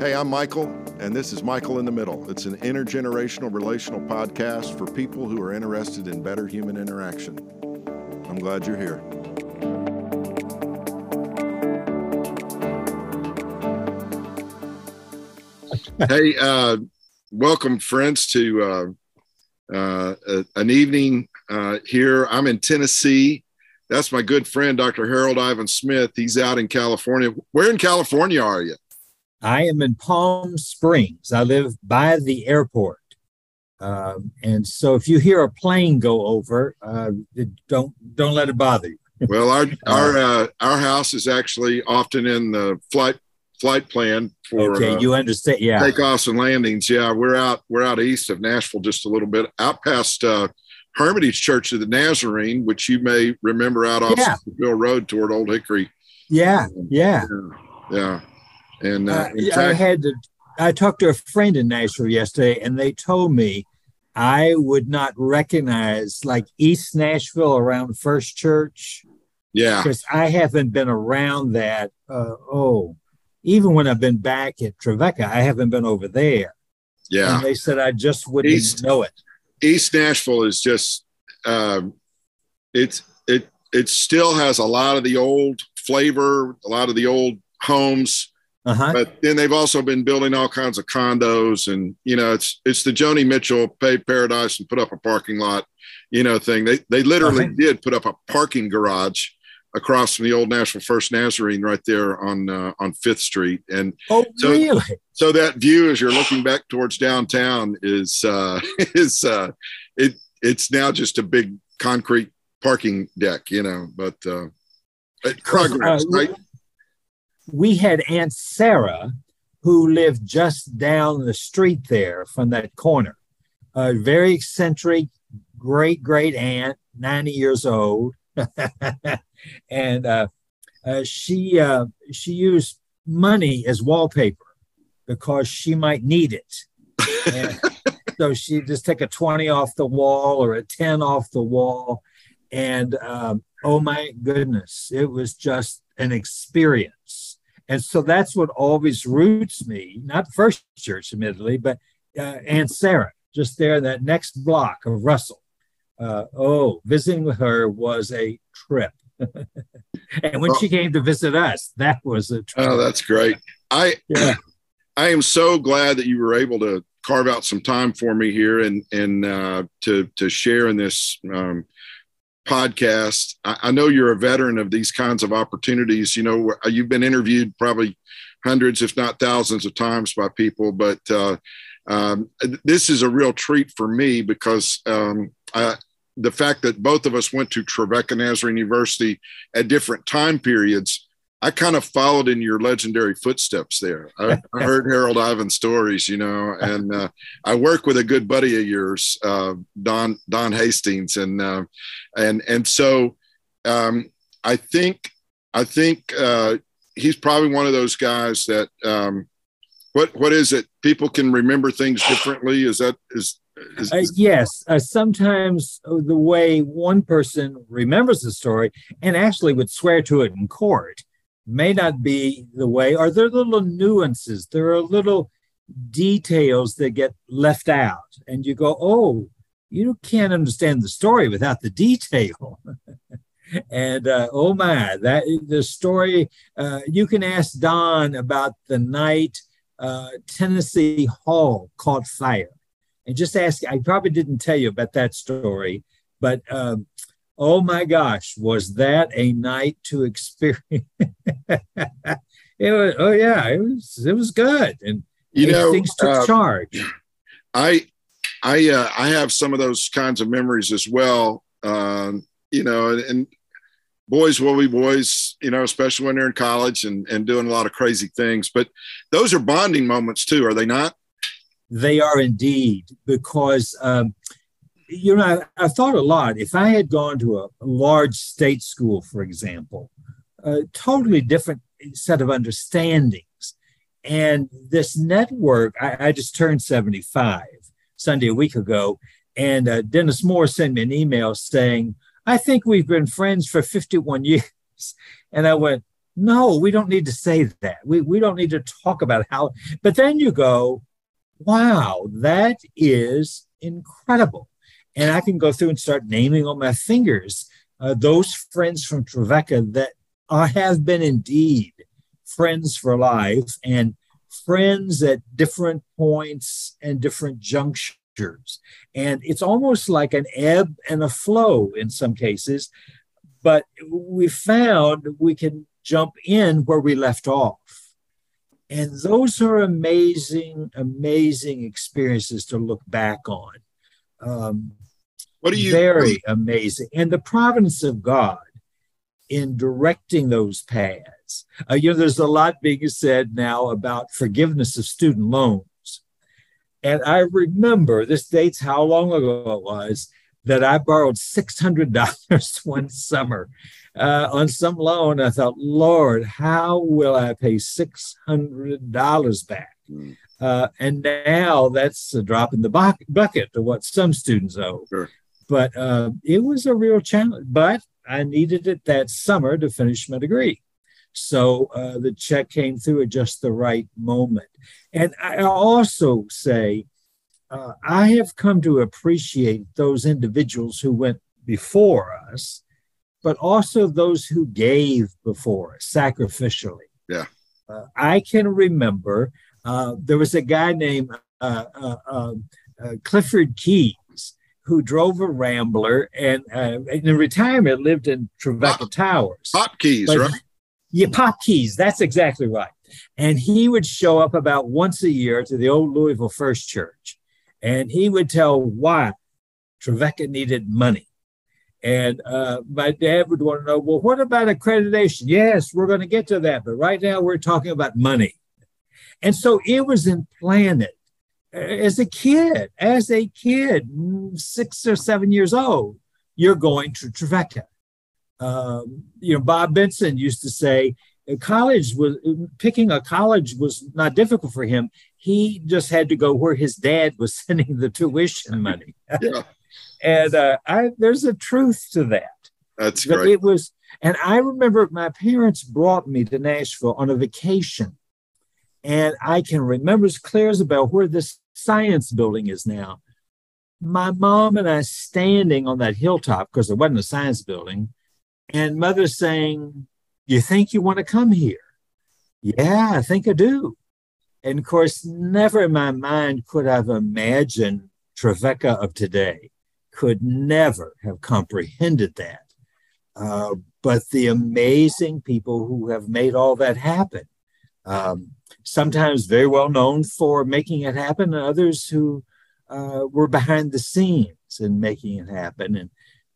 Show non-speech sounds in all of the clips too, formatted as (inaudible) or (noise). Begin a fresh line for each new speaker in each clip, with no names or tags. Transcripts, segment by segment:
Hey, I'm Michael, and this is Michael in the Middle. It's an intergenerational relational podcast for people who are interested in better human interaction. I'm glad you're here. hey, uh, welcome, friends, to uh, uh, an evening uh, here. I'm in Tennessee. That's my good friend, Dr. Harold Ivan Smith. He's out in California. Where in California are you?
I am in Palm Springs. I live by the airport. Um, and so if you hear a plane go over, uh, don't don't let it bother you.
well, our (laughs) our uh, our house is actually often in the flight flight plan for
okay. Uh, you understand? Yeah,
takeoffs and landings. Yeah, we're out we're out east of Nashville just a little bit, out past uh, Hermitage Church of the Nazarene, which you may remember out off yeah. Bill Road toward Old Hickory.
Yeah, yeah,
yeah. yeah. And uh,
uh, fact, I had to. I talked to a friend in Nashville yesterday, and they told me I would not recognize like East Nashville around First Church.
Yeah,
because I haven't been around that. Uh, oh, even when I've been back at Trevecca, I haven't been over there.
Yeah,
and they said I just wouldn't East, know it.
East Nashville is just um, it's it it still has a lot of the old flavor, a lot of the old homes uh-huh. But then they've also been building all kinds of condos, and you know, it's it's the Joni Mitchell pay paradise and put up a parking lot, you know, thing. They they literally uh-huh. did put up a parking garage across from the old National First Nazarene right there on uh, on Fifth Street, and
oh so, really?
So that view as you're looking back towards downtown is uh, (laughs) is uh, it it's now just a big concrete parking deck, you know, but uh, progress, uh, right?
We had Aunt Sarah, who lived just down the street there from that corner. A very eccentric, great great aunt, 90 years old. (laughs) and uh, uh, she, uh, she used money as wallpaper because she might need it. (laughs) So she just take a 20 off the wall or a 10 off the wall. And um, oh my goodness, it was just an experience and so that's what always roots me, not First Church, admittedly, but uh, Aunt Sarah, just there, that next block of Russell. Uh, oh, visiting with her was a trip. (laughs) and when she came to visit us, that was a trip.
Oh, that's great. I, (laughs) yeah. (clears throat) I am so glad that you were able to carve out some time for me here and and uh, to to share in this um, podcast. I, I, know you're a veteran of these kinds of opportunities. You know, you've been interviewed probably hundreds, if not thousands, of times by people, but uh, um, this is a real treat for me because um, I, the fact that both of us went to Trevecca Nazarene University at different time periods I kind of followed in your legendary footsteps there. I, I (laughs) heard Harold Ivan stories, you know, and uh, I work with a good buddy of yours, uh, Don Don Hastings, and uh, and and so um, I think I think uh, he's probably one of those guys that um, what what is it? People can remember things differently. Is that is
uh, yes, uh, sometimes the way one person remembers the story and actually would swear to it in court may not be the way, or there are little nuances, there are little details that get left out. And you go, oh, you can't understand the story without the detail. (laughs) and uh, oh my, that the story, uh, you can ask Don about the night uh, Tennessee Hall caught fire. And just ask, I probably didn't tell you about that story, but um, oh my gosh, was that a night to experience? (laughs) it was, oh yeah, it was, it was good. And you know, things took uh, charge.
I, I, uh, I have some of those kinds of memories as well. Um, you know, and, and boys will be boys, you know, especially when they're in college and, and doing a lot of crazy things. But those are bonding moments too, are they not?
They are indeed, because um, you know, I, I, thought a lot. If I had gone to a, large state school, for example, a totally different set of understandings. And this network, I, I just turned 75 Sunday a week ago, and uh, Dennis Moore sent me an email saying, I think we've been friends for 51 (laughs) years. And I went, No, we don't need to say that. We, we don't need to talk about how, but then you go, wow, that is incredible. And I can go through and start naming on my fingers uh, those friends from Trevecca that are, have been indeed friends for life and friends at different points and different junctures. And it's almost like an ebb and a flow in some cases. But we found we can jump in where we left off. And those are amazing, amazing experiences to look back on. Um,
what are you
very amazing? And the providence of God in directing those paths. Uh, you know, there's a lot being said now about forgiveness of student loans. And I remember this dates how long ago it was that I borrowed $600 (laughs) one summer uh, on some loan. I thought, Lord, how will I pay $600 back? Mm. Uh, and now that's a drop in the bucket to what some students owe. Sure. But uh, it was a real challenge. But I needed it that summer to finish my degree. So uh, the check came through at just the right moment. And I also say, uh, I have come to appreciate those individuals who went before us, but also those who gave before us sacrificially.
Yeah.
Uh, I can remember uh, there was a guy named uh, uh, um, Clifford Keys who drove a Rambler and in retirement lived in Trevecca Pop, Towers.
Pop Keys, but, right?
Yeah, Pop Keys. That's exactly right. And he would show up about once a year to the old Louisville First Church and he would tell why Trevecca needed money. And uh, my dad would want to know, well, what about accreditation? Yes, we're going to get to that, but right now we're talking about money. And so it was implanted as a kid, as a kid, six or seven years old, you're going to Trevecca. Um, you know, Bob Benson used to say, college was picking a college was not difficult for him. He just had to go where his dad was (laughs) sending the tuition money. (laughs) Yeah. and uh, I, there's a truth to that.
That's
but
great.
It was, and I remember my parents brought me to Nashville on a vacation, and I can remember as clear as about where this science building is now. My mom and I standing on that hilltop because there wasn't a science building, and mother saying, you think you want to come here? Yeah, I think I do. And of course, never in my mind could I've imagined Trevecca of today, could never have comprehended that. Uh, but the amazing people who have made all that happen, um, sometimes very well known for making it happen, and others who uh, were behind the scenes in making it happen. And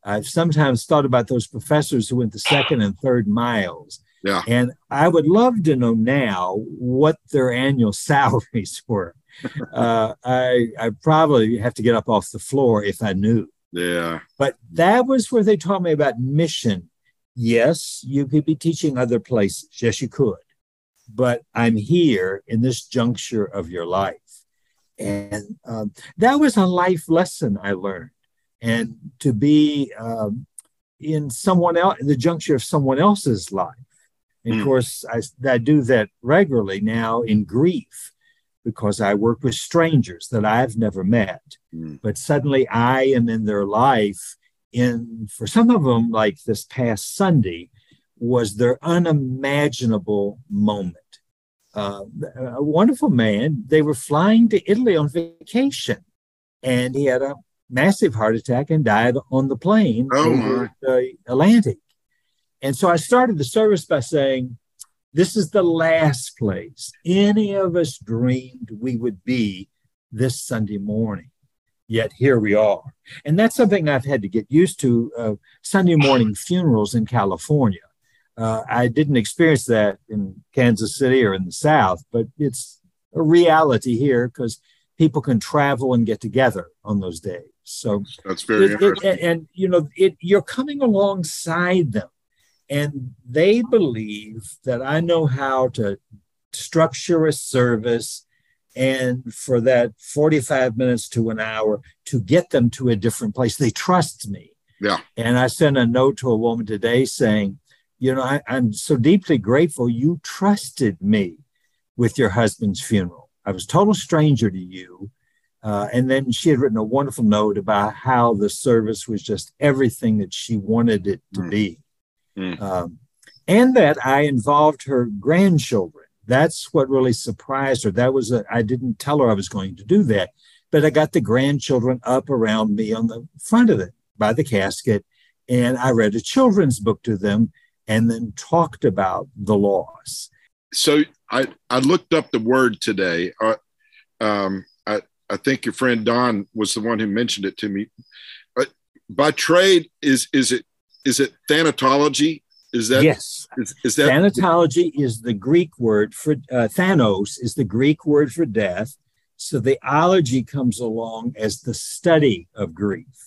I've sometimes thought about those professors who went the second and third miles.
Yeah.
And I would love to know now what their annual (laughs) salaries were. (laughs) uh, I I probably have to get up off the floor if I knew.
Yeah.
But that was where they taught me about mission. Yes, you could be teaching other places. Yes, you could. But I'm here in this juncture of your life. And um, that was a life lesson I learned and to be um, in someone else, in the juncture of someone else's life. And of hmm. course, I, I do that regularly now in grief because I work with strangers that I've never met. Mm. But suddenly I am in their life. In for some of them, like this past Sunday, was their unimaginable moment. Uh, a wonderful man. They were flying to Italy on vacation, and he had a massive heart attack and died on the plane
oh over
the Atlantic. And so I started the service by saying, This is the last place any of us dreamed we would be this Sunday morning. Yet here we are. And that's something I've had to get used to uh, Sunday morning funerals in California. Uh, I didn't experience that in Kansas City or in the South, but it's a reality here because people can travel and get together on those days. So
that's very it, interesting.
It, and, you know, it, you're coming alongside them, and they believe that I know how to structure a service and for that 45 minutes to an hour to get them to a different place. They trust me.
Yeah.
And I sent a note to a woman today saying, you know, I, I'm so deeply grateful you trusted me with your husband's funeral. I was total stranger to you. Uh, and then she had written a wonderful note about how the service was just everything that she wanted it to mm. be. Mm. Um, and that I involved her grandchildren. That's what really surprised her. That was, I didn't tell her I was going to do that, but I got the grandchildren up around me on the front of it by the casket. And I read a children's book to them and then talked about the loss.
So I, I looked up the word today. Uh, um, I, I think your friend Don was the one who mentioned it to me. Uh, by trade, is is it is it thanatology? Is that
yes?
Is, is that
thanatology is the Greek word for uh, Thanos is the Greek word for death. So the ology comes along as the study of grief.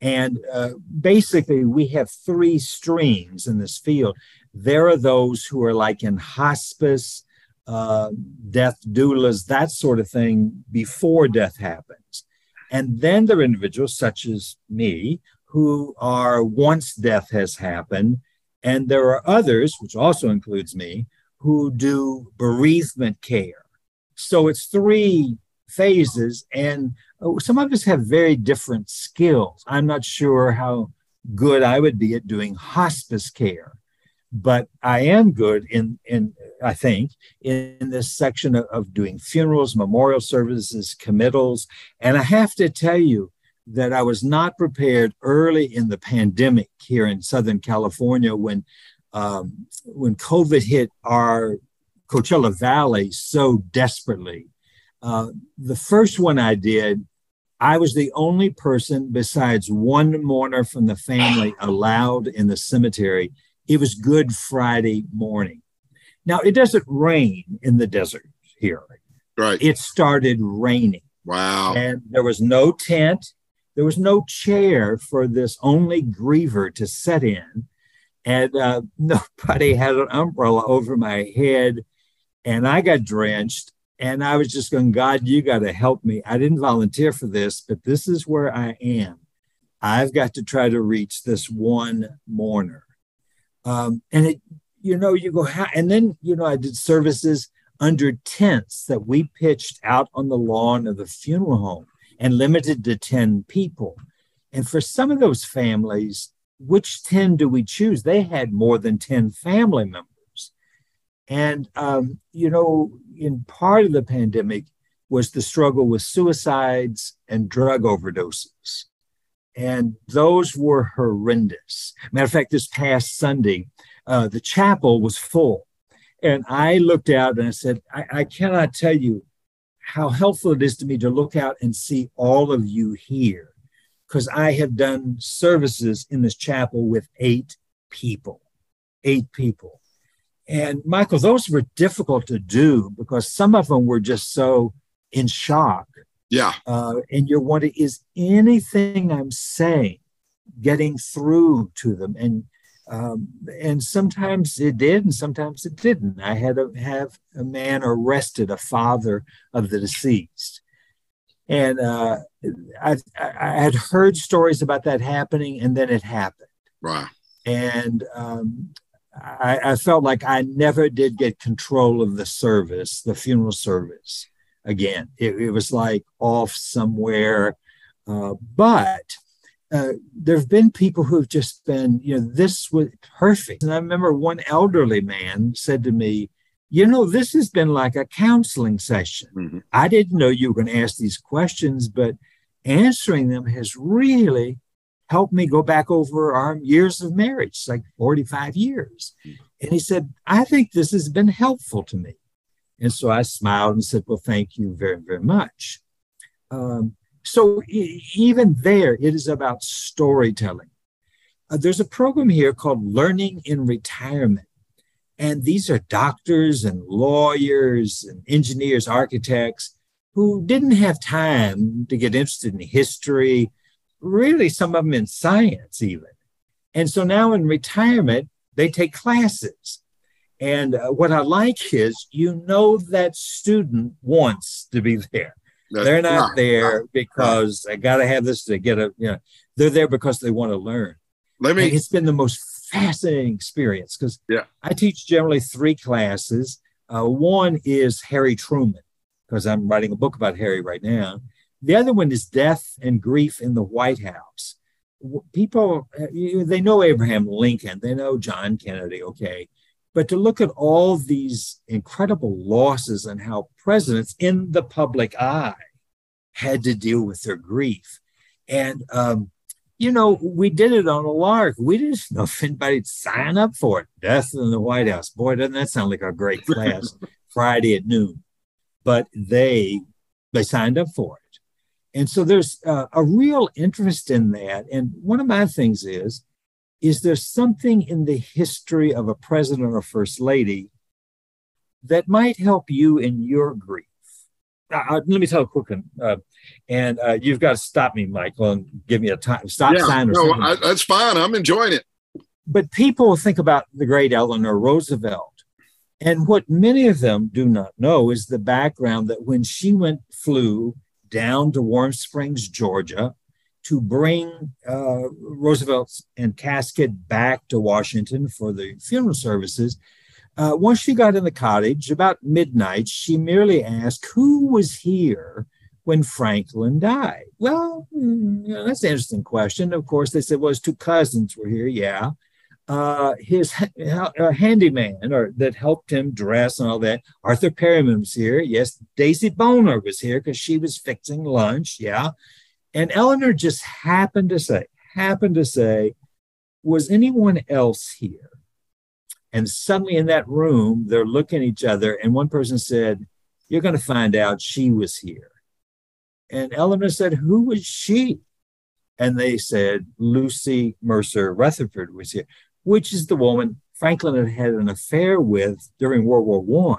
And uh, basically, we have three streams in this field. There are those who are like in hospice, uh, death doulas, that sort of thing before death happens. And then there are individuals such as me who are once death has happened. And there are others, which also includes me, who do bereavement care. So it's three phases, and some of us have very different skills. I'm not sure how good I would be at doing hospice care, but I am good in, in I think, in this section of, of doing funerals, memorial services, committals. And I have to tell you that I was not prepared early in the pandemic here in Southern California when um, when COVID hit our Coachella Valley so desperately uh, the first one I did, I was the only person besides one mourner from the family allowed in the cemetery. It was Good Friday morning. Now, it doesn't rain in the desert here.
Right.
It started raining.
Wow.
And there was no tent, there was no chair for this only griever to sit in. And uh, (laughs) nobody had an umbrella over my head. And I got drenched and I was just going, God, you got to help me. I didn't volunteer for this, but this is where I am. I've got to try to reach this one mourner. Um, and it, you know, you go, and then, you know, I did services under tents that we pitched out on the lawn of the funeral home and limited to 10 people. And for some of those families, which 10 do we choose? They had more than 10 family members. And, um, you know, in part of the pandemic was the struggle with suicides and drug overdoses. And those were horrendous. Matter of fact, this past Sunday, uh, the chapel was full. And I looked out and I said, I, I cannot tell you how helpful it is to me to look out and see all of you here because I have done services in this chapel with eight people, eight people. And Michael, those were difficult to do because some of them were just so in shock.
Yeah.
Uh, and you're wondering, is anything I'm saying getting through to them? And um, and sometimes it did, and sometimes it didn't. I had to have a man arrested, a father of the deceased, and uh, I, I had heard stories about that happening, and then it happened.
Right.
And um, I, I, felt like I never did get control of the service, the funeral service again. It, it was like off somewhere. Uh, but uh, there have been people who've just been, you know, this was perfect. And I remember one elderly man said to me, you know, this has been like a counseling session. Mm-hmm. I didn't know you were going to ask these questions, but answering them has really helped me go back over our years of marriage, like 45 years. And he said, I think this has been helpful to me. And so I smiled and said, Well, thank you very, very much. Um, so e- even there, it is about storytelling. Uh, there's a program here called Learning in Retirement. And these are doctors and lawyers and engineers, architects who didn't have time to get interested in history really some of them in science even. And so now in retirement, they take classes. And uh, what I like is you know that student wants to be there. That's they're not, not there not, because not. I got to have this to get a, you know, they're there because they want to learn. Let me, and it's been the most fascinating experience because
yeah.
I teach generally three classes. Uh, one is Harry Truman, because I'm writing a book about Harry right now. The other one is Death and Grief in the White House. People, they know Abraham Lincoln, they know John Kennedy, okay. But to look at all these incredible losses and how presidents in the public eye had to deal with their grief. And um, you know, we did it on a lark. We didn't (laughs) know if anybody'd sign up for it. Death in the White House. Boy, doesn't that sound like a great class (laughs) Friday at noon? But they they signed up for it. And so there's uh, a real interest in that. And one of my things is, is there something in the history of a president or first lady that might help you in your grief? Uh, uh let me tell a quick one. Uh, and uh, you've got to stop me, Michael, and give me a time stop yeah, sign or no, something. I,
that's fine. I'm enjoying it.
But people think about the great Eleanor Roosevelt. And what many of them do not know is the background that when she went flew down to Warm Springs, Georgia, to bring uh, Roosevelt's and casket back to Washington for the funeral services, uh, once she got in the cottage about midnight, she merely asked who was here when Franklin died? Well, hmm, you know, that's an interesting question. Of course, they said, well, his two cousins were here. Yeah. Uh, his uh, handyman or that helped him dress and all that. Arthur Prettyman was here. Yes. Daisy Bonner was here because she was fixing lunch. Yeah. And Eleanor just happened to say, happened to say, was anyone else here? And suddenly in that room, they're looking at each other, and one person said, You're going to find out she was here. And Eleanor said, Who was she? And they said, Lucy Mercer Rutherfurd was here, which is the woman Franklin had had an affair with during World War One.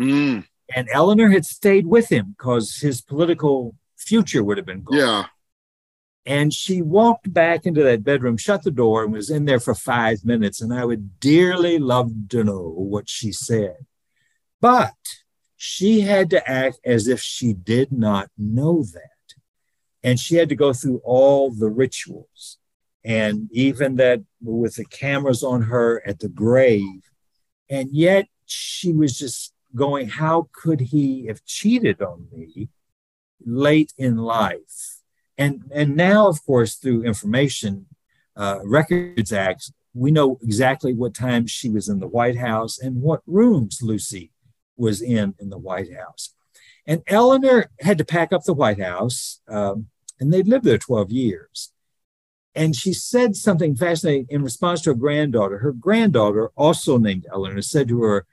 Mm. And Eleanor had stayed with him because his political future would have been gone.
Yeah.
And she walked back into that bedroom, shut the door, and was in there for five minutes. And I would dearly love to know what she said. But she had to act as if she did not know that. And she had to go through all the rituals. And even that with the cameras on her at the grave. And yet she was just going, How could he have cheated on me late in life? And, and now, of course, through information uh, records acts, we know exactly what time she was in the White House and what rooms Lucy was in in the White House. And Eleanor had to pack up the White House, um, and they'd lived there 12 years. And she said something fascinating in response to her granddaughter. Her granddaughter, also named Eleanor, said to her,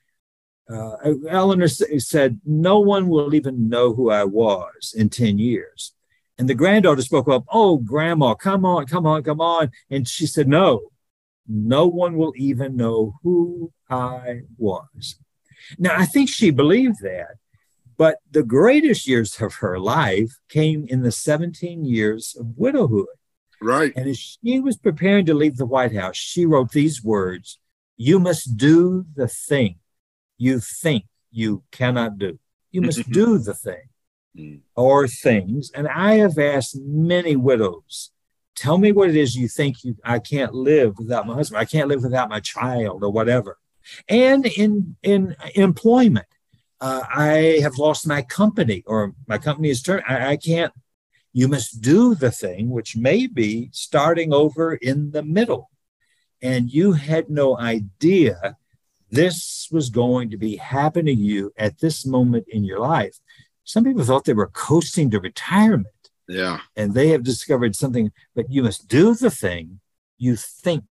uh, Eleanor said, No one will even know who I was in 10 years. And the granddaughter spoke up, Oh, grandma, come on, come on, come on. And she said, No, no one will even know who I was. Now, I think she believed that, but the greatest years of her life came in the 17 years of widowhood.
Right.
And as she was preparing to leave the White House, she wrote these words You must do the thing you think you cannot do. You must (laughs) do the thing mm. or things. And I have asked many widows, tell me what it is you think you I can't live without my husband. I can't live without my child or whatever and in in employment. Uh, I have lost my company, or my company is turned. I, I can't. You must do the thing, which may be starting over in the middle, and you had no idea this was going to be happening to you at this moment in your life. Some people thought they were coasting to retirement.
Yeah.
And they have discovered something, but you must do the thing you think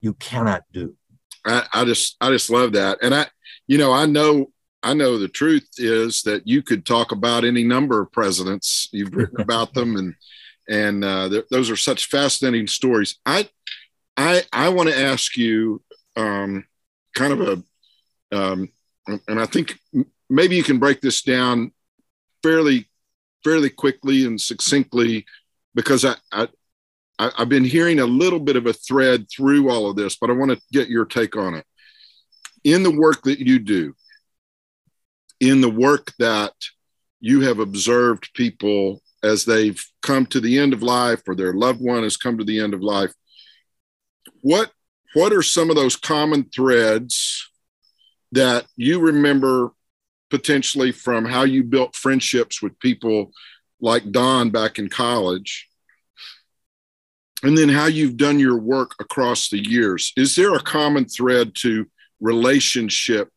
you cannot do.
I, I just I just love that, and I you know I know I know the truth is that you could talk about any number of presidents. You've (laughs) written about them, and and uh, th- those are such fascinating stories. I I I want to ask you um, kind of a, um, and I think maybe you can break this down fairly fairly quickly and succinctly because I, I I, have been hearing a little bit of a thread through all of this, but I want to get your take on it. In the work that you do, in the work that you have observed people as they've come to the end of life or their loved one has come to the end of life, what what are some of those common threads that you remember potentially from how you built friendships with people like Don back in college? And then how you've done your work across the years. Is there a common thread to relationship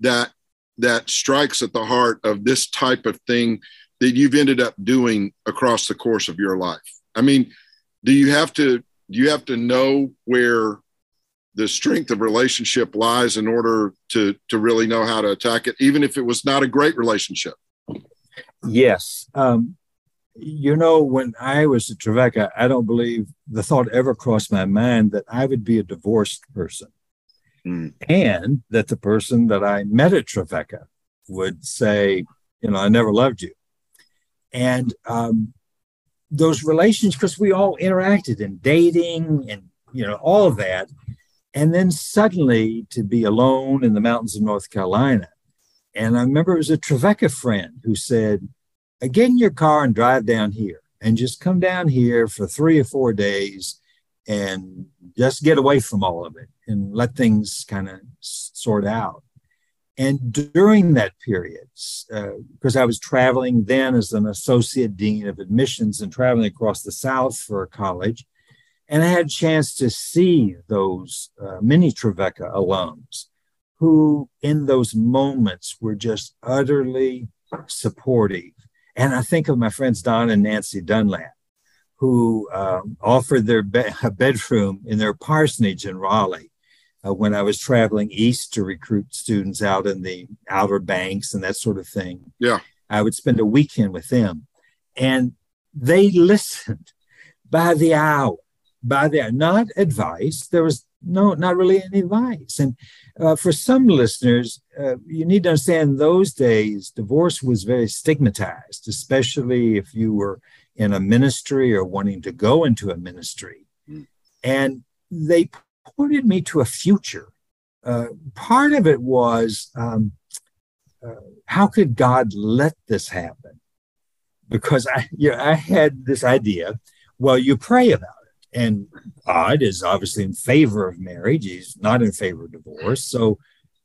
that that strikes at the heart of this type of thing that you've ended up doing across the course of your life? I mean, do you have to do you have to know where the strength of relationship lies in order to to really know how to attack it, even if it was not a great relationship?
Yes. Um, you know, when I was at Trevecca, I don't believe the thought ever crossed my mind that I would be a divorced person. Mm. And that the person that I met at Trevecca would say, you know, I never loved you. And um, those relations, because we all interacted in dating and, you know, all of that. And then suddenly to be alone in the mountains of North Carolina. And I remember it was a Trevecca friend who said, get in your car and drive down here and just come down here for three or four days and just get away from all of it and let things kind of sort out. And during that period, because uh, I was traveling then as an associate dean of admissions and traveling across the South for a college, and I had a chance to see those uh, many Trevecca alums who, in those moments, were just utterly supportive. And I think of my friends Don and Nancy Dunlap, who um, offered their be- (laughs) bedroom in their parsonage in Raleigh uh, when I was traveling east to recruit students out in the Outer Banks and that sort of thing.
Yeah.
I would spend a weekend with them. And they listened by the hour, by the not advice. There was no, not really any advice. And uh, for some listeners, uh, you need to understand those days, divorce was very stigmatized, especially if you were in a ministry or wanting to go into a ministry. Mm. And they pointed me to a future. Uh, part of it was um, uh, how could God let this happen? Because I, you know, I had this idea. Well, you pray about it, and God is obviously in favor of marriage. He's not in favor of divorce. So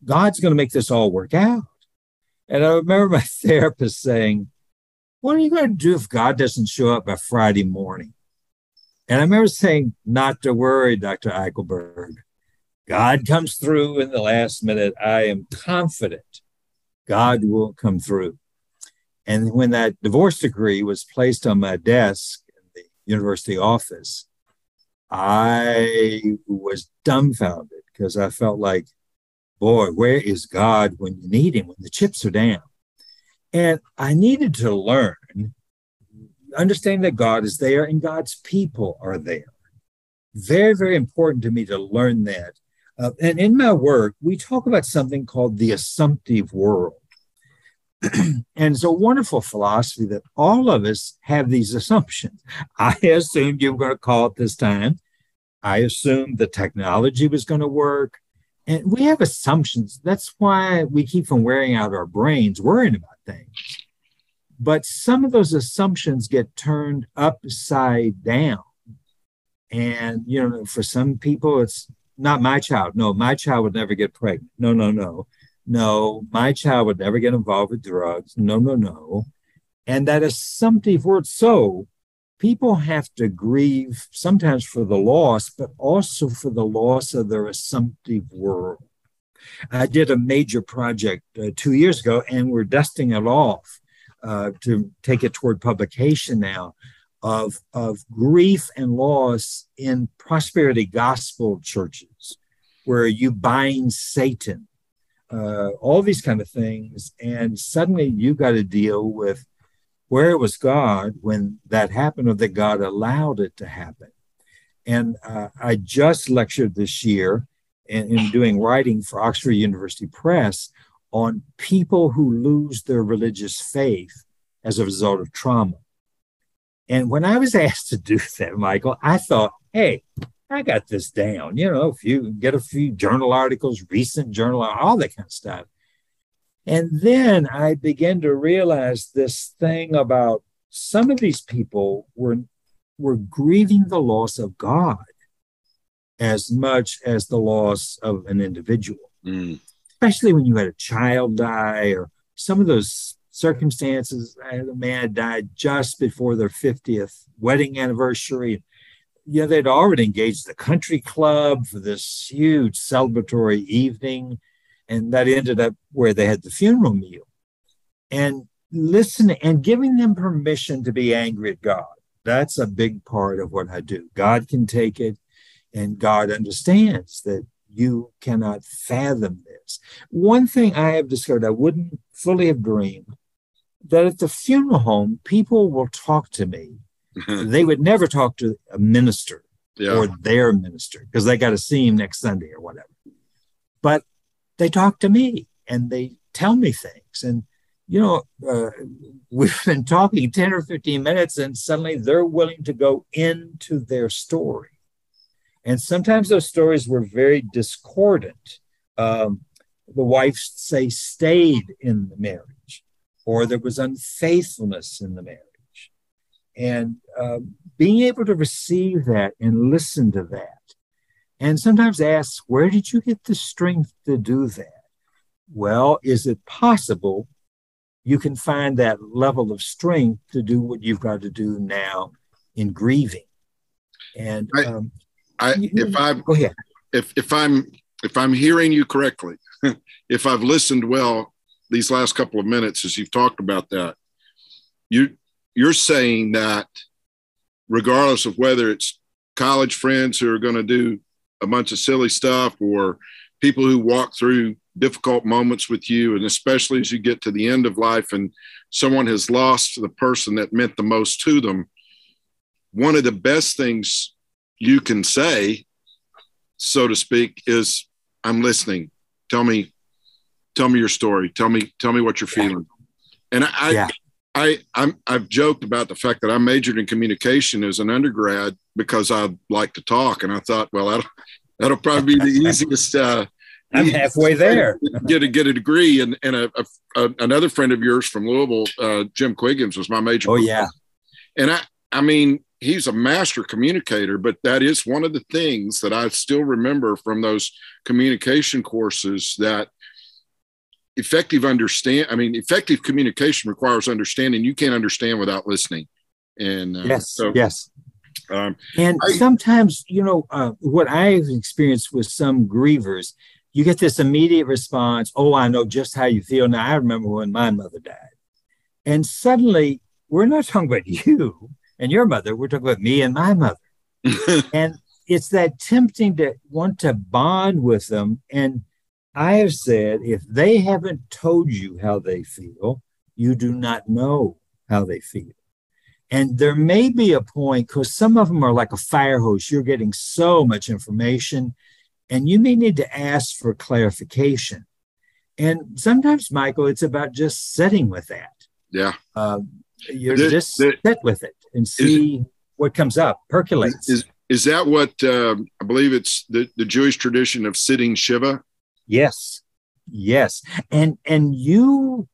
God's going to make this all work out. And I remember my (laughs) therapist saying, "What are you going to do if God doesn't show up by Friday morning?" And I remember saying, not to worry, Dr. Eichelberg. God comes through in the last minute. I am confident God will come through. And when that divorce decree was placed on my desk in the university office, I was dumbfounded because I felt like, boy, where is God when you need him, when the chips are down? And I needed to learn understanding that God is there and God's people are there. Very, very important to me to learn that. Uh, and in my work, we talk about something called the assumptive world. (clears throat) and it's a wonderful philosophy that all of us have these assumptions. (laughs) I assumed you were going to call it this time. I assumed the technology was going to work. And we have assumptions. That's why we keep from wearing out our brains worrying about things. But some of those assumptions get turned upside down. And, you know, for some people, it's not my child. No, my child would never get pregnant. No, no, no. No, my child would never get involved with drugs. No, no, no. And that assumptive world. So people have to grieve sometimes for the loss, but also for the loss of their assumptive world. I did a major project uh, two years ago and we're dusting it off uh, to take it toward publication now of, of grief and loss in prosperity gospel churches where you bind Satan, uh, all these kind of things. And suddenly you got to deal with where was God when that happened or that God allowed it to happen. And uh, I just lectured this year in, in doing writing for Oxford University Press on people who lose their religious faith as a result of trauma. And when I was (laughs) asked to do that, Michael, I thought, hey, I got this down. You know, if you get a few journal articles, recent journal, all that kind of stuff. And then I began to realize this thing about some of these people were, were grieving the loss of God. as much as the loss of an individual,
Mm.
Especially when you had a child die or some of those circumstances. I had a man died just before their 50th wedding anniversary. Yeah, they'd already engaged the country club for this huge celebratory evening, and that ended up where they had the funeral meal. And listening and giving them permission to be angry at God. That's a big part of what I do. God can take it, and God understands that you cannot fathom this. One thing I have discovered I wouldn't fully have dreamed that at the funeral home, people will talk to me. they would never talk to a minister
yeah.
or their minister because they got to see him next Sunday or whatever. But they talk to me and they tell me things. And, you know, uh, (laughs) we've been talking 10 or 15 minutes and suddenly they're willing to go into their story. And sometimes those stories were very discordant. Um, the wife, say, stayed in the marriage, or there was unfaithfulness in the marriage. And uh, being able to receive that and listen to that, and sometimes ask, where did you get the strength to do that? Well, is it possible you can find that level of strength to do what you've got to do now in grieving? And
I,
um,
I if I
go ahead,
if if I'm if I'm hearing you correctly, (laughs) if I've listened well these last couple of minutes as you've talked about that, you you're saying that regardless of whether it's college friends who are going to do a bunch of silly stuff or people who walk through difficult moments with you and especially as you get to the end of life and someone has lost the person that meant the most to them one of the best things you can say so to speak is i'm listening tell me tell me your story tell me tell me what you're feeling and i
Yeah.
I, I'm, I've joked about the fact that I majored in communication as an undergrad because I like to talk, and I thought, well, that'll, that'll probably be the (laughs) easiest. Uh,
I'm halfway there.
get a get a degree, and and a, a, a another friend of yours from Louisville, uh, Jim Quiggins, was my major.
Oh yeah,
and I, I mean, he's a master communicator, but that is one of the things that I still remember from those communication courses that effective understand i mean effective communication requires understanding you can't understand without listening and uh,
yes,
so
yes.
um,
And
I-
sometimes, you know, uh, what I've experienced with some grievers, you get this immediate response, "Oh, I know just how you feel." Now, I remember when my mother died, and suddenly we're not talking about (laughs) you and your mother. We're talking about me and my mother. (laughs) and it's that tempting to want to bond with them. And I have said, if they haven't told you how they feel, you do not know how they feel. And there may be a point because some of them are like a fire hose. You're getting so much information, and you may need to ask for clarification. And sometimes, Michael, it's about just sitting with that.
yeah
Uh, you're
The-
just
the-
sit with it and see what comes up, percolates.
is is that what um, i believe it's the, the jewish tradition of sitting shiva
Yes. Yes. And and you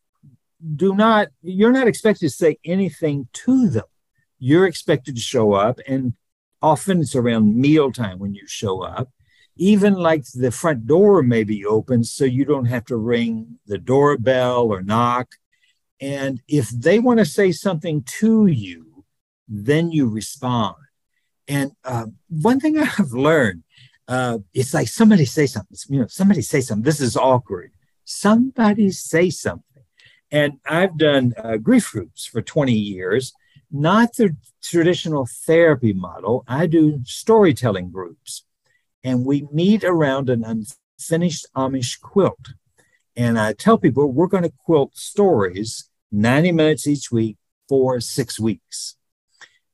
do not you're not expected to say anything to them. You're expected to show up and often it's around mealtime when you show up. Even like the front door may be open so you don't have to ring the doorbell or knock. And if they want to say something to you, then you respond. And uh, one thing I've learned uh, it's like somebody say something. You know, somebody say something. This is awkward. Somebody say something. And I've done uh, grief groups for 20 years, not the traditional therapy model. I do storytelling groups, and we meet around an unfinished Amish quilt. And I tell people we're going to quilt stories 90 minutes each week for six weeks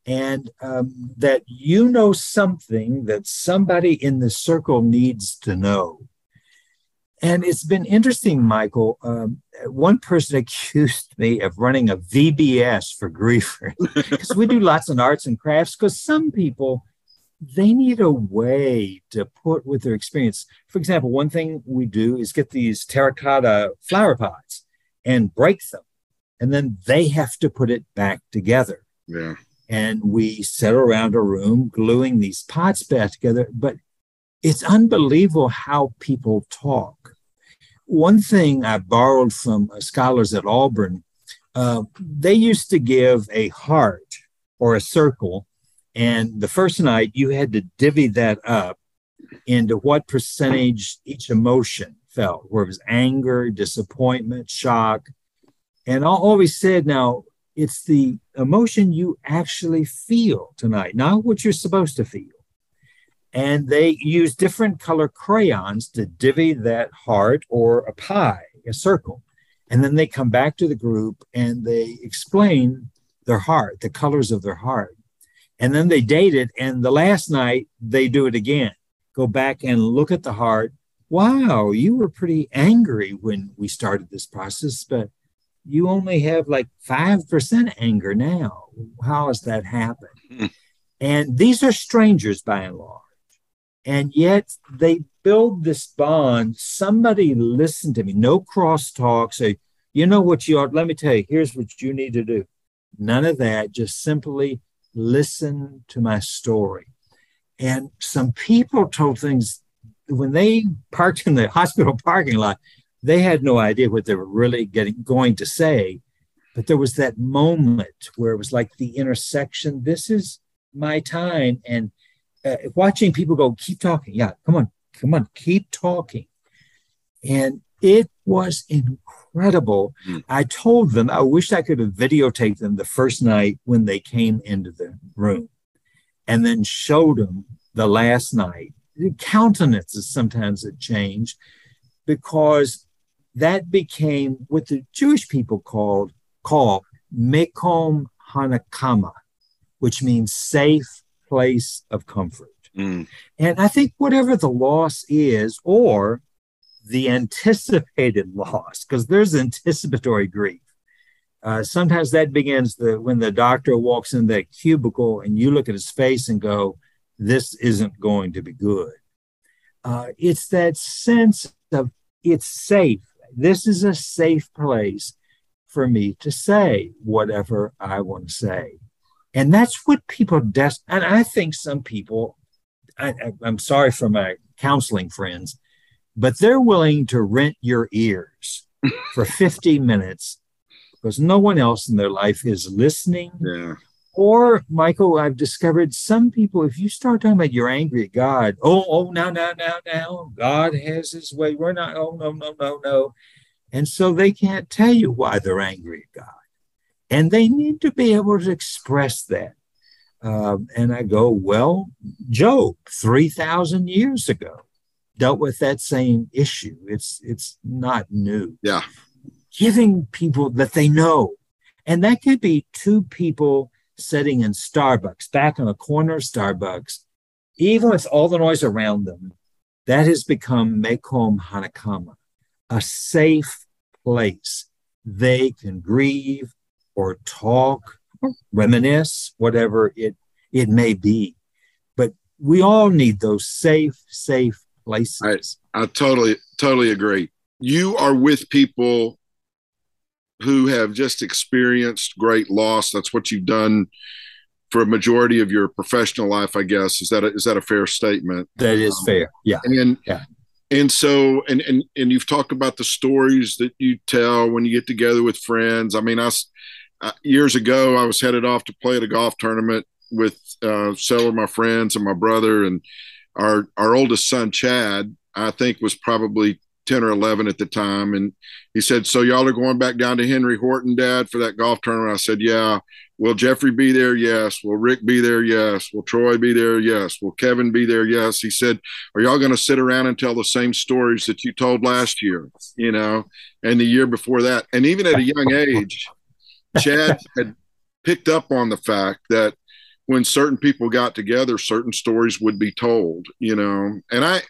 and um, that you know something that somebody in the circle needs to know. And it's been interesting, Michael. Um, one person (laughs) accused me of running a VBS for griefers (laughs) because we do lots of arts and crafts. Because some people, they need a way to put with their experience. For example, one thing we do is get these terracotta flower pots and break them, and then they have to put it back together
yeah
and we sit around a room gluing these pots back together. But it's unbelievable how people talk. One thing I borrowed from scholars at Auburn, uh, they used to give a heart or a circle, and the first night you had to divvy that up into what percentage each emotion felt, where it was anger, disappointment, shock. And I always said, now it's the emotion you actually feel tonight, not what you're supposed to feel. And they use different color crayons to divvy that heart or a pie, a circle. And then they come back to the group and they explain their heart, the colors of their heart. And then they date it. And the last night they do it again. Go back and look at the heart. Wow, you were pretty angry when we started this process, but you only have like 5% anger now. How has that happened? Hmm. and these are strangers by and large. And yet they build this bond. Somebody listen to me, no crosstalk. Say, you know what you are, let me tell you, here's what you need to do. None of that. Just simply listen to my story. And some people told things when they parked in the (laughs) hospital parking lot, they had no idea what they were really getting going to say. But there was that moment where it was like the intersection. This is my time. And uh, watching people go, keep talking. Yeah, come on, come on, keep talking. And it was incredible. Mm. I told them, I wish I could have videotaped them the first night when they came into the room and then showed them the last night. The countenances sometimes had changed because that became what the Jewish people called call Mekom Hanakama, which means safe place of comfort. Mm. And I think whatever the loss is, or the anticipated loss, because there's anticipatory grief. Uh, sometimes that begins the when the doctor walks in that cubicle and you look at his face and go, "This isn't going to be good." Uh, it's that sense of it's safe this is a safe place for me to say whatever I want to say. And that's what people des- and I think some people I, am sorry for my counseling friends, but they're willing to rent your ears (laughs) for 50 minutes because no one else in their life is listening
yeah.
Or, Michael, I've discovered some people, if you start talking about you're angry at God, oh, oh, now, now, now, now, God has his way. We're not, oh, no, no, no, no. And so they can't tell you why they're angry at God. And they need to be able to express that. Um, and I go, well, Job, 3,000 years ago, dealt with that same issue. It's, it's not new.
Yeah.
Giving people that they know. And that could be two people sitting in Starbucks, back in a corner of Starbucks, even with all the noise around them, that has become Mekom Hanakama, a safe place. They can grieve or talk, reminisce, whatever it, it may be. But we all need those safe, safe places.
I, I totally, totally agree. You are with people who have just experienced great loss. That's what you've done for a majority of your professional life, I guess. Is that a, is that a fair statement?
That is um, fair. Yeah.
And yeah. And so, and and and you've talked about the stories that you tell when you get together with friends. I mean, I uh, years ago I was headed off to play at a golf tournament with uh, several of my friends and my brother and our our oldest son Chad. I think was probably 10 or 11 at the time. And he said, So y'all are going back down to Henry Horton, Dad, for that golf tournament? I said, Yeah. Will Jeffrey be there? Yes. Will Rick be there? Yes. Will Troy be there? Yes. Will Kevin be there? Yes. He said, Are y'all going to sit around and tell the same stories that you told last year, you know, and the year before that? And even at a young age, Chad (laughs) had picked up on the fact that when certain people got together, certain stories would be told, you know, and I,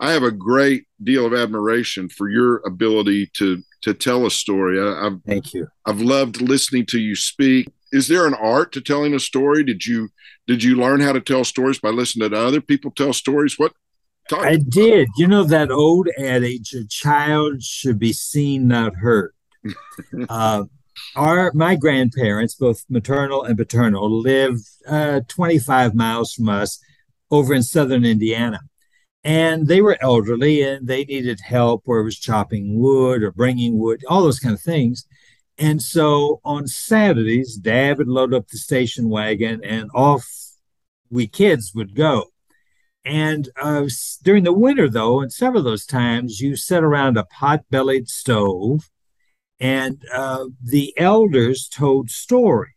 I have a great deal of admiration for your ability to to tell a story. I, have
Thank you.
I've loved listening to you speak. Is there an art to telling a story? Did you did you learn how to tell stories by listening to other people tell stories? What?
I did. You know that old adage: "A child should be seen, not heard." (laughs) uh, our my grandparents, both maternal and paternal, lived uh, 25 miles from us over in southern Indiana and they were elderly and they needed help where it was chopping wood or bringing wood, all those kind of things. And so on Saturdays, Dad would load up the station wagon and off we kids would go. And uh, during the winter, though, and several of those times, you sit around a pot bellied stove and uh, the elders told stories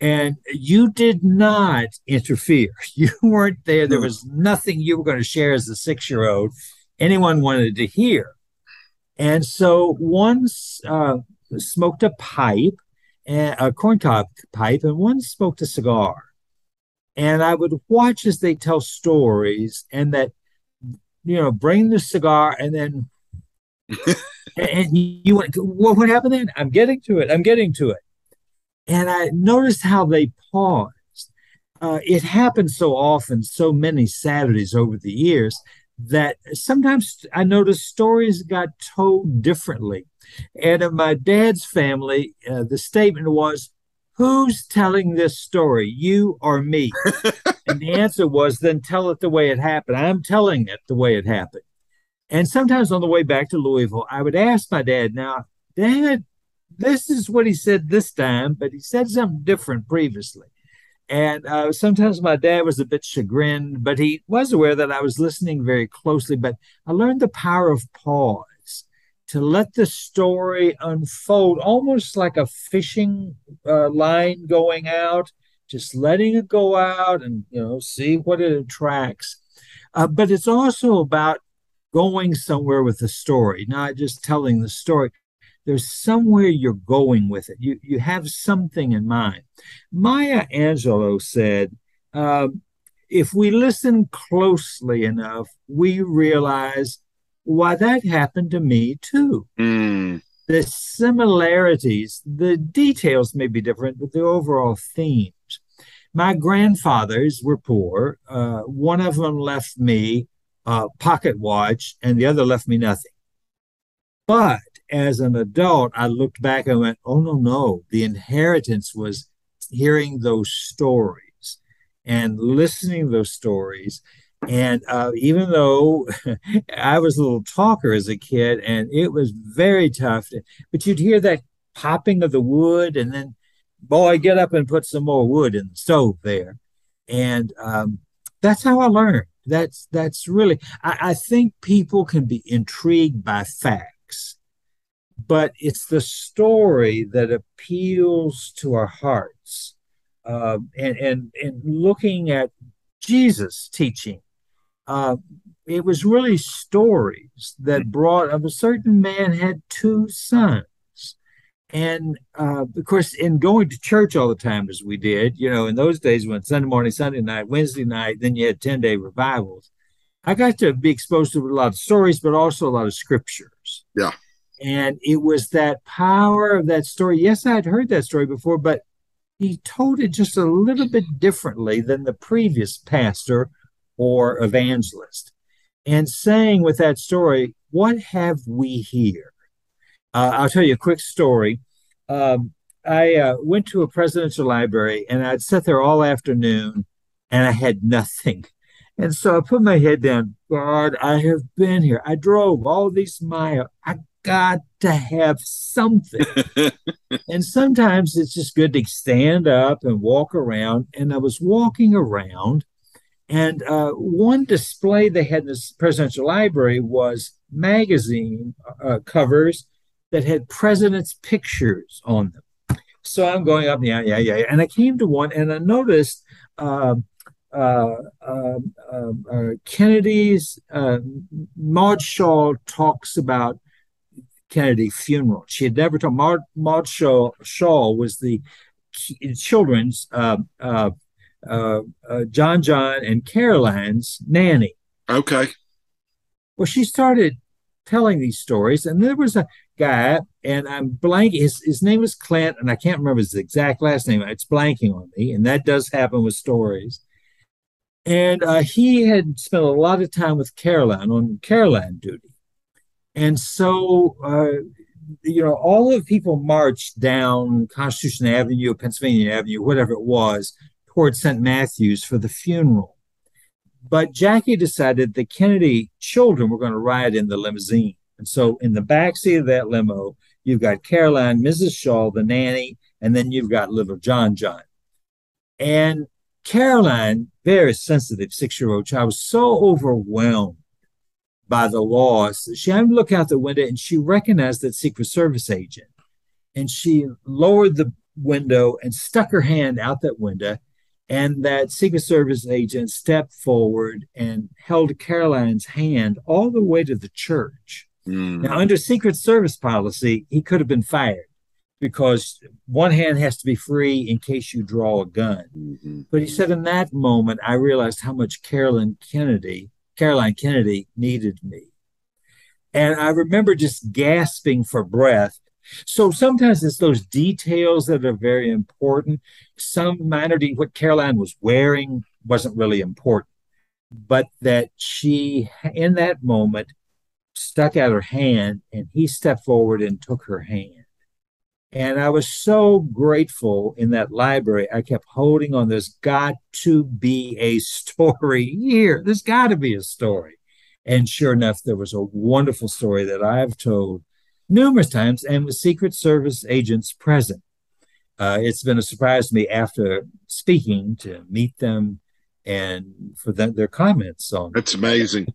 and you did not interfere. (laughs) You weren't there. There was nothing you were going to share as a six year old anyone wanted to hear. And so one uh, smoked a pipe, a corncob pipe, and one smoked a cigar. And I would watch as they tell stories and that, you know, bring the cigar and then, (laughs) and you went, well, what happened then? I'm getting to it. I'm getting to it. And I noticed how they paused. Uh, it happened so often, so many Saturdays over the years, that sometimes I noticed stories got told differently. And in my dad's family, uh, the statement was, Who's telling this story, you or me? (laughs) and the answer was, Then tell it the way it happened. I'm telling it the way it happened. And sometimes on the way back to Louisville, I would ask my dad, Now, Dad, this is what he said this time, but he said something different previously. And uh, sometimes my dad was a bit chagrined, but he was aware that I was listening very closely. But I learned the power of pause to let the story unfold almost like a fishing uh, line going out, just letting it go out and, you know, see what it attracts. Uh, but it's also about going somewhere with the story, not just telling the story there's somewhere you're going with it. You you have something in mind. Maya Angelou said, uh, if we listen closely enough, we realize why that happened to me too. Mm. The similarities, the details may be different, but the overall themes. My grandfathers were poor. Uh, one of them left me a pocket watch, and the other left me nothing. But as an adult, I looked back and went, oh, no, no. The inheritance was hearing those stories and listening those stories. And uh, even though (laughs) I was a little talker as a kid and it was very tough, but you'd hear that popping of the wood and then, boy, get up and put some more wood in the stove there. And um, that's how I learned. That's that's really I, I think people can be intrigued by facts but it's the story that appeals to our hearts. Uh, and, and, and looking at Jesus' teaching, uh, it was really stories that brought of a certain man had two sons. And uh, of course, in going to church all the time as we did, you know, in those days when Sunday morning, Sunday night, Wednesday night, then you had 10 day revivals, I got to be exposed to a lot of stories, but also a lot of scriptures.
Yeah.
And it was that power of that story. Yes, I had heard that story before, but he told it just a little bit differently than the previous pastor or evangelist. And saying with that story, what have we here? Uh, I'll tell you a quick story. Um, I uh, went to a presidential library and I'd sat there all afternoon and I had nothing. And so I put my head down. God, I have been here. I drove all these miles. I got to have something. (laughs) and sometimes it's just good to stand up and walk around. And I was walking around, and uh, one display they had in this presidential library was magazine uh, covers that had presidents' pictures on them. So I'm going up, yeah, yeah, yeah. And I came to one and I noticed uh, uh, um, um, uh, Kennedy's, uh, Maud Shaw talks about Kennedy funeral. She had never told Maud, Maud Shaw, Shaw was the children's uh, uh, uh, uh, John John and Caroline's nanny.
Okay.
Well, she started telling these stories, and there was a guy, and I'm blanking. His his name was Clint, and I can't remember his exact last name. It's blanking on me, and that does happen with stories. And uh, he had spent a lot of time with Caroline on Caroline duty. And so, uh, you know, all of people marched down Constitution Avenue, Pennsylvania Avenue, whatever it was, towards St. Matthew's for the funeral. But Jackie decided the Kennedy children were going to ride in the limousine. And so in the back seat of that limo, you've got Caroline, Mrs. Shaw, the nanny, and then you've got little John John. And Caroline, very sensitive six year old child, was so overwhelmed by the laws. She had to look out the window and she recognized that Secret Service agent. And she lowered the window and stuck her hand out that window. And that Secret Service agent stepped forward and held Caroline's hand all the way to the church. Mm. Now, under Secret Service policy, he could have been fired because one hand has to be free in case you draw a gun. Mm-hmm. But he said, in that moment, I realized how much Carolyn Kennedy, Caroline Kennedy, needed me. And I remember just gasping for breath. So sometimes it's those details that are very important. Some minor de- what Caroline was wearing wasn't really important, but that she, in that moment, stuck out her hand and he stepped forward and took her hand. And I was so grateful in that library. I kept holding on. There's got to be a story here. There's got to be a story. And sure enough, there was a wonderful story that I've told numerous times and with Secret Service agents present. Uh, it's been a surprise to me after speaking to meet them and for the, their comments on.
That's amazing.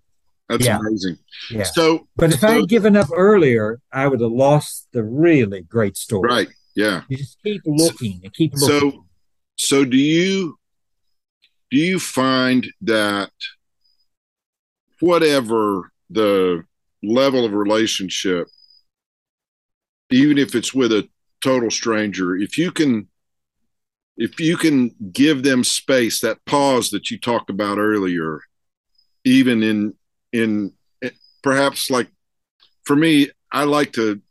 That's yeah. amazing.
Yeah. So, but if so, I had given up earlier, I would have lost the really great story.
Right. Yeah.
You just keep looking and keep looking.
So, so do you do you find that whatever the level of relationship, even if it's with a total stranger, if you can if you can give them space, that pause that you talked about earlier, even in in perhaps like for me, I like to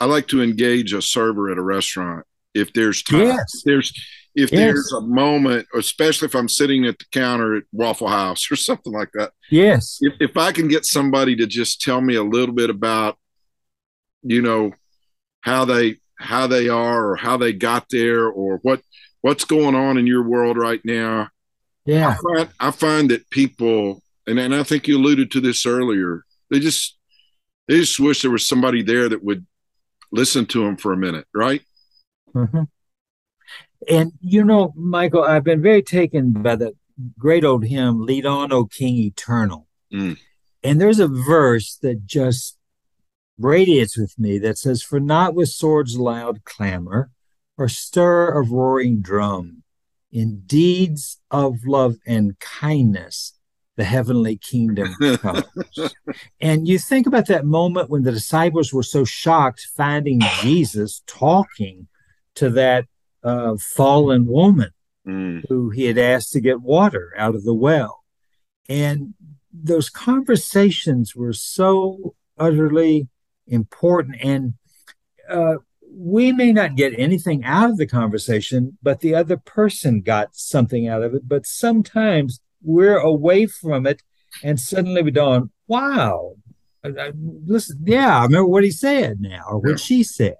I like to engage a server at a restaurant if there's time. Yes. If there's if yes. there's a moment, especially if I'm sitting at the counter at Waffle House (laughs) or something like that.
Yes.
If if I can get somebody to just tell me a little bit about, you know, how they how they are or how they got there or what what's going on in your world right now.
Yeah.
I find, I find that people and and I think you alluded to this earlier. They just they just wish there was somebody there that would listen to them for a minute, right?
Mm-hmm. And you know, Michael, I've been very taken by the great old hymn "Lead On, O King Eternal," mm. and there's a verse that just radiates with me that says, "For not with swords loud clamor, or stir of roaring drum, in deeds of love and kindness." The heavenly kingdom comes. (laughs) and you think about that moment when the disciples were so shocked finding Jesus talking to that uh, fallen woman mm. who he had asked to get water out of the well. And those conversations were so utterly important. And uh, we may not get anything out of the conversation, but the other person got something out of it. But sometimes we're away from it, and suddenly we're dawn, wow, listen, yeah, I remember what he said now, or what yeah. she said.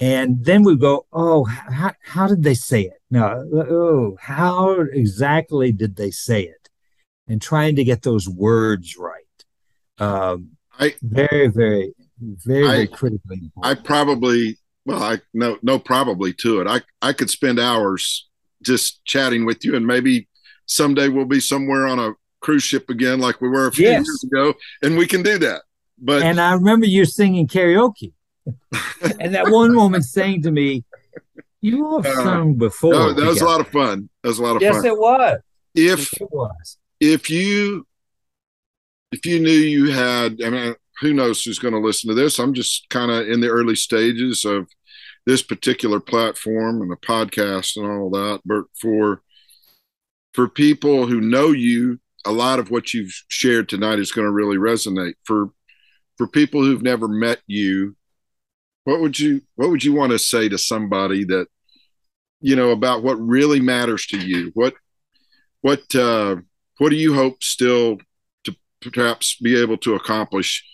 And then we go, oh, how, how did they say it? No, oh, how exactly did they say it? And trying to get those words right. Um, I very, very, very, I, very critically. Important.
I probably, well, I no, no, probably to it. I, I could spend hours just chatting with you, and maybe someday we'll be somewhere on a cruise ship again, like we were a few yes. years ago, and we can do that. But
and I remember you singing karaoke, (laughs) and that one woman saying to me, "You have uh, sung before."
No, that was a lot of fun. That was a lot of
yes,
fun.
Yes, it was.
If it was. If you if you knew you had, I mean, who knows who's going to listen to this? I'm just kind of in the early stages of this particular platform and the podcast and all that. But for for people who know you, a lot of what you've shared tonight is going to really resonate. For for people who've never met you, what would you what would you want to say to somebody that you know about what really matters to you? What what uh, what do you hope still to perhaps be able to accomplish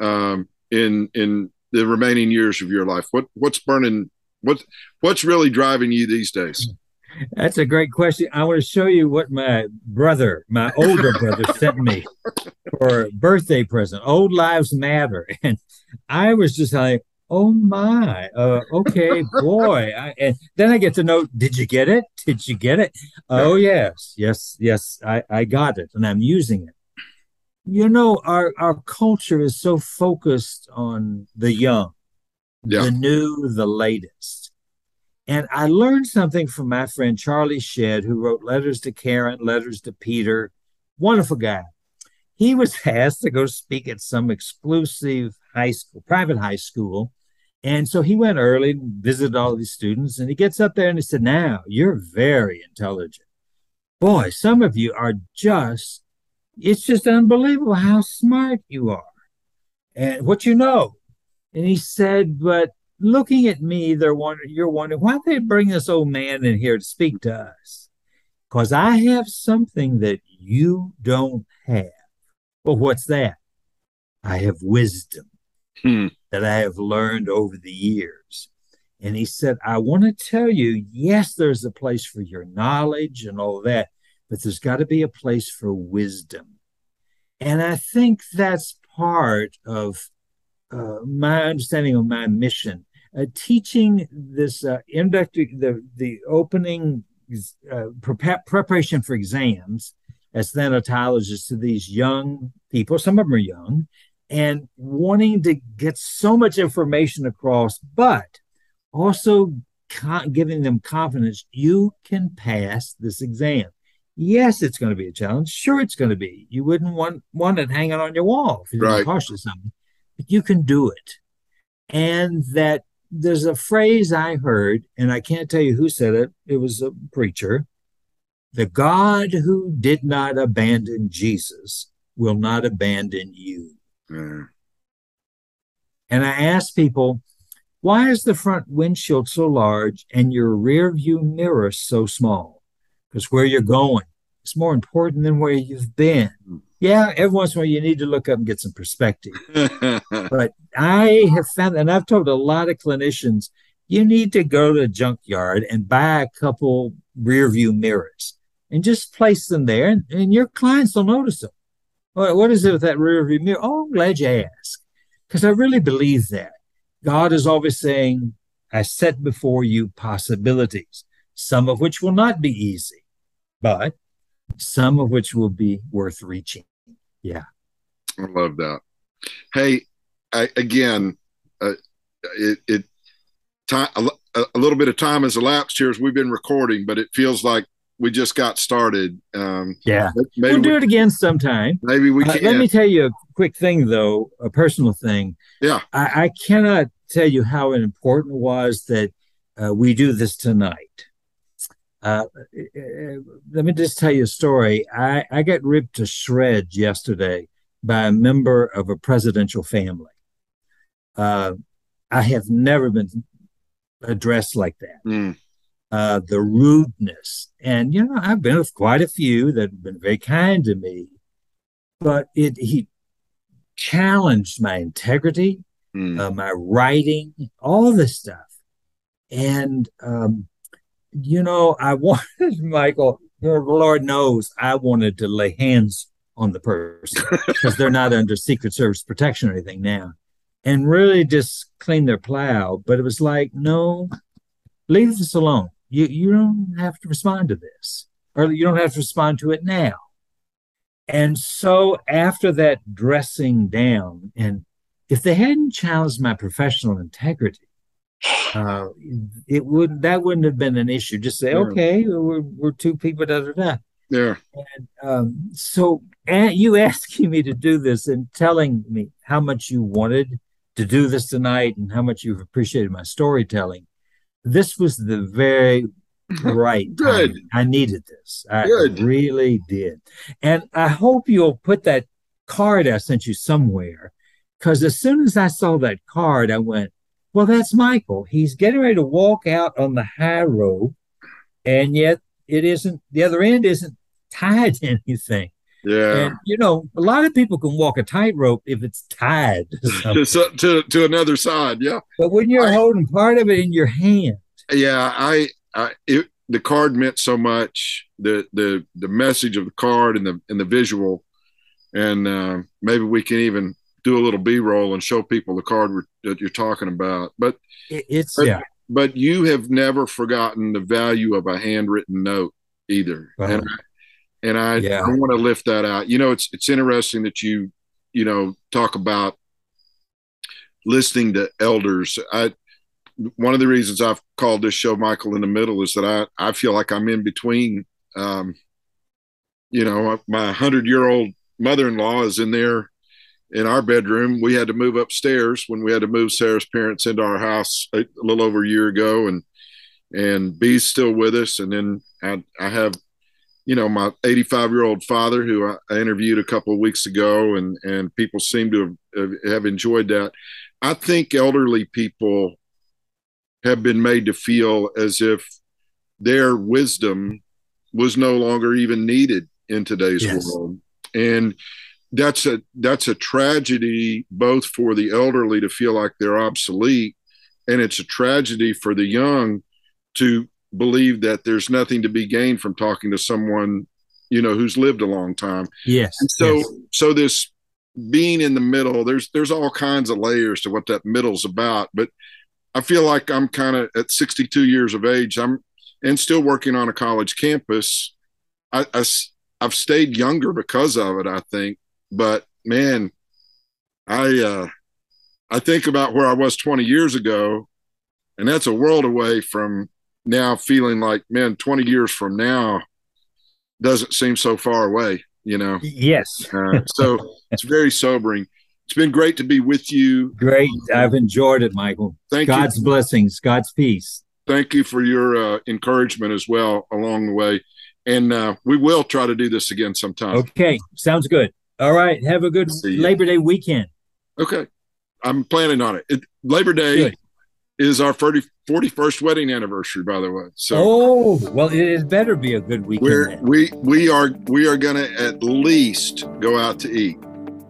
um, in in the remaining years of your life? What what's burning? What what's really driving you these days?
That's a great question. I want to show you what my brother, my older brother, sent me for a birthday present. Old Lives Matter, (laughs) and I was just like, "Oh my, uh, okay, boy." I, and then I get to know, "Did you get it? Did you get it?" Oh yes, yes, yes. I I got it, and I'm using it. You know, our our culture is so focused on the young, yeah. the new, the latest and I learned something from my friend Charlie Shedd, who wrote Letters to Karen, Letters to Peter. Wonderful guy. He was (laughs) asked to go speak at some exclusive high school, private high school. And so he went early and visited all these students. And he gets up there and he said, Now you're very intelligent. Boy, some of you are just, it's just unbelievable how smart you are and what you know. And he said, But looking at me, they're wondering, you're wondering why they bring this old man in here to speak to us. Because I have something that you don't have. Well, what's that? I have wisdom hmm. that I have learned over the years. And he said, I want to tell you, yes, there's a place for your knowledge and all that, but there's got to be a place for wisdom. And I think that's part of uh, my understanding of my mission uh, teaching this uh, introductory, the, the opening uh, pre- preparation for exams as thanatologists to these young people, some of them are young, and wanting to get so much information across, but also con- giving them confidence you can pass this exam. Yes, it's going to be a challenge. Sure, it's going to be. You wouldn't want want it hanging on your wall if you're right. cautious something, but you can do it. And that there's a phrase I heard, and I can't tell you who said it. It was a preacher. The God who did not abandon Jesus will not abandon you. Mm. And I asked people, why is the front windshield so large and your rear view mirror so small? Because where you're going is more important than where you've been. Yeah, every once in a while you need to look up and get some perspective. (laughs) but I have found, and I've told a lot of clinicians, you need to go to a junkyard and buy a couple rear view mirrors and just place them there, and, and your clients will notice them. What, what is it with that rear view mirror? Oh, I'm glad you asked. Because I really believe that. God is always saying, I set before you possibilities, some of which will not be easy, but some of which will be worth reaching. Yeah.
I love that. Hey, I, again, uh, it, it time a, a, little bit of time has elapsed here as we've been recording, but it feels like we just got started. Um,
yeah, we'll do we, it again sometime.
Maybe we can.
Uh, let me tell you a quick thing, though, a personal thing.
Yeah,
I, I cannot tell you how important it was that uh, we do this tonight. Uh, let me just tell you a story. I, I got ripped to shreds yesterday by a member of a presidential family. Uh, I have never been addressed like that. Mm. Uh, the rudeness, and you know, I've been with quite a few that have been very kind to me, but it he challenged my integrity, mm. my writing, all this stuff, and um, you know, I (laughs) wanted Michael, the Lord knows I wanted to lay hands on the person (laughs) because they're not under Secret Service protection or anything now and really just clean their plow. But it was like, no, leave this alone. You you don't have to respond to this, or you don't have to respond to it now. And so after that dressing down, and if they hadn't challenged my professional integrity, uh, it would that wouldn't have been an issue. Just say, yeah. okay, we're we're two people, da da da.
Yeah.
And um, so and you (laughs) asking me to do this and telling me how much you wanted to do this tonight and how much you've appreciated my storytelling. This was the very (laughs) right
Good.
Time. I needed this. I Good. really did. And I hope you'll put that card I sent you somewhere. Because as soon as I saw that card, I went, well, that's Michael. He's getting ready to walk out on the high road, and yet it isn't, the other end isn't tied to (laughs) anything.
Yeah.
And, you know, a lot of people can walk a tightrope if it's tied
to, (laughs) to, to, another side. Yeah.
But when you're I, holding part of it in your hand.
Yeah. I, I, it, the card meant so much. The the the message of the card and the and the visual, and uh, maybe we can even do a little B roll and show people the card that you're talking about. But
it's
but,
yeah.
But you have never forgotten the value of a handwritten note either,
Uh-huh.
and I, and I,
Yeah.
I want to lift that out. You know, it's it's interesting that you you know talk about listening to elders. I one of the reasons I've called this show Michael in the Middle is that I I feel like I'm in between. Um, you know, my hundred year old mother in law is in there in our bedroom. We had to move upstairs when we had to move Sarah's parents into our house a, a little over a year ago, and and B's still with us. And then I, I have, you know, my 85 year old father who I, I interviewed a couple of weeks ago, and and people seem to have, have enjoyed that. I think elderly people have been made to feel as if their wisdom was no longer even needed in today's
Yes.
world, and that's a that's a tragedy both for the elderly to feel like they're obsolete, and it's a tragedy for the young to believe that there's nothing to be gained from talking to someone you know who's lived a long time
Yes.
and so
yes.
so this being in the middle there's there's all kinds of layers to what that middle's about but i feel like i'm kind of at 62 years of age i'm and still working on a college campus I I've stayed younger because of it i think but man i uh i think about where i was 20 years ago and that's a world away from now feeling like man 20 years from now doesn't seem so far away you know
Yes.
uh, so it's very sobering. It's been great to be with you.
Great. I've enjoyed it, Michael.
Thank
God's
you.
blessings. God's peace.
Thank you for your uh, encouragement as well along the way. And uh, we will try to do this again sometime.
Okay. Sounds good. All right. Have a good Labor Day weekend.
Okay. I'm planning on it. it Labor Day
Good.
is our 30, 41st wedding anniversary, by the way. So
oh, well, it better be a good weekend.
we're
then.
we we are we are going to at least go out to eat,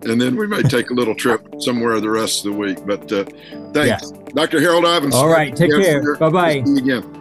and then we may take a little trip somewhere the rest of the week. But uh, thanks, Dr. Harold Evans.
All right. Take care. Bye bye.
See you again.